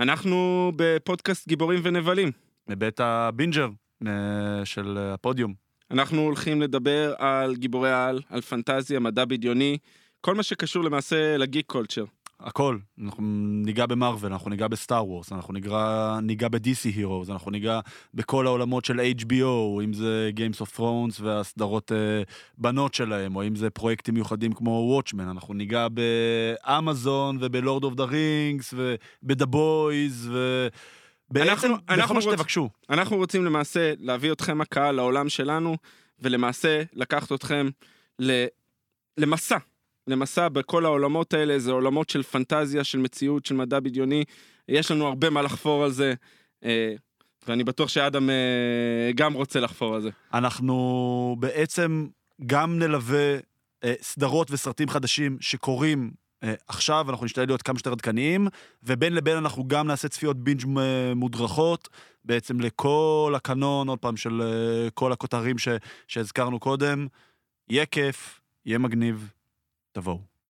אנחנו בפודקאסט גיבורים ונבלים. מבית הבינג'ר אה, של הפודיום. אנחנו הולכים לדבר על גיבורי על, על פנטזיה, מדע בדיוני, כל מה שקשור למעשה ל geek culture. הכל, אנחנו ניגע במארוול, אנחנו ניגע ב Star Wars, אנחנו ניגע, ניגע ב-DC Heroes, אנחנו ניגע בכל העולמות של HBO, אם זה Games of Thrones והסדרות uh, בנות שלהם, או אם זה פרויקטים מיוחדים כמו Watchmen, אנחנו ניגע באמזון וב Lord of the Rings וב The בויז ו... בעצם בכל מה שתבקשו. אנחנו רוצים למעשה להביא אתכם הקהל לעולם שלנו, ולמעשה לקחת אתכם למסע. למסע בכל העולמות האלה, זה עולמות של פנטזיה, של מציאות, של מדע בדיוני. יש לנו הרבה מה לחפור על זה, אה, ואני בטוח שאדם אה, גם רוצה לחפור על זה. אנחנו בעצם גם נלווה אה, סדרות וסרטים חדשים שקורים עכשיו, אנחנו נשתדל להיות כמה שיותר עדכניים, ובין לבין אנחנו גם נעשה צפיות בינג' מודרכות, בעצם לכל הקנון, עוד פעם, של כל הכותרים שהזכרנו קודם. יהיה כיף, יהיה מגניב. The Vogue.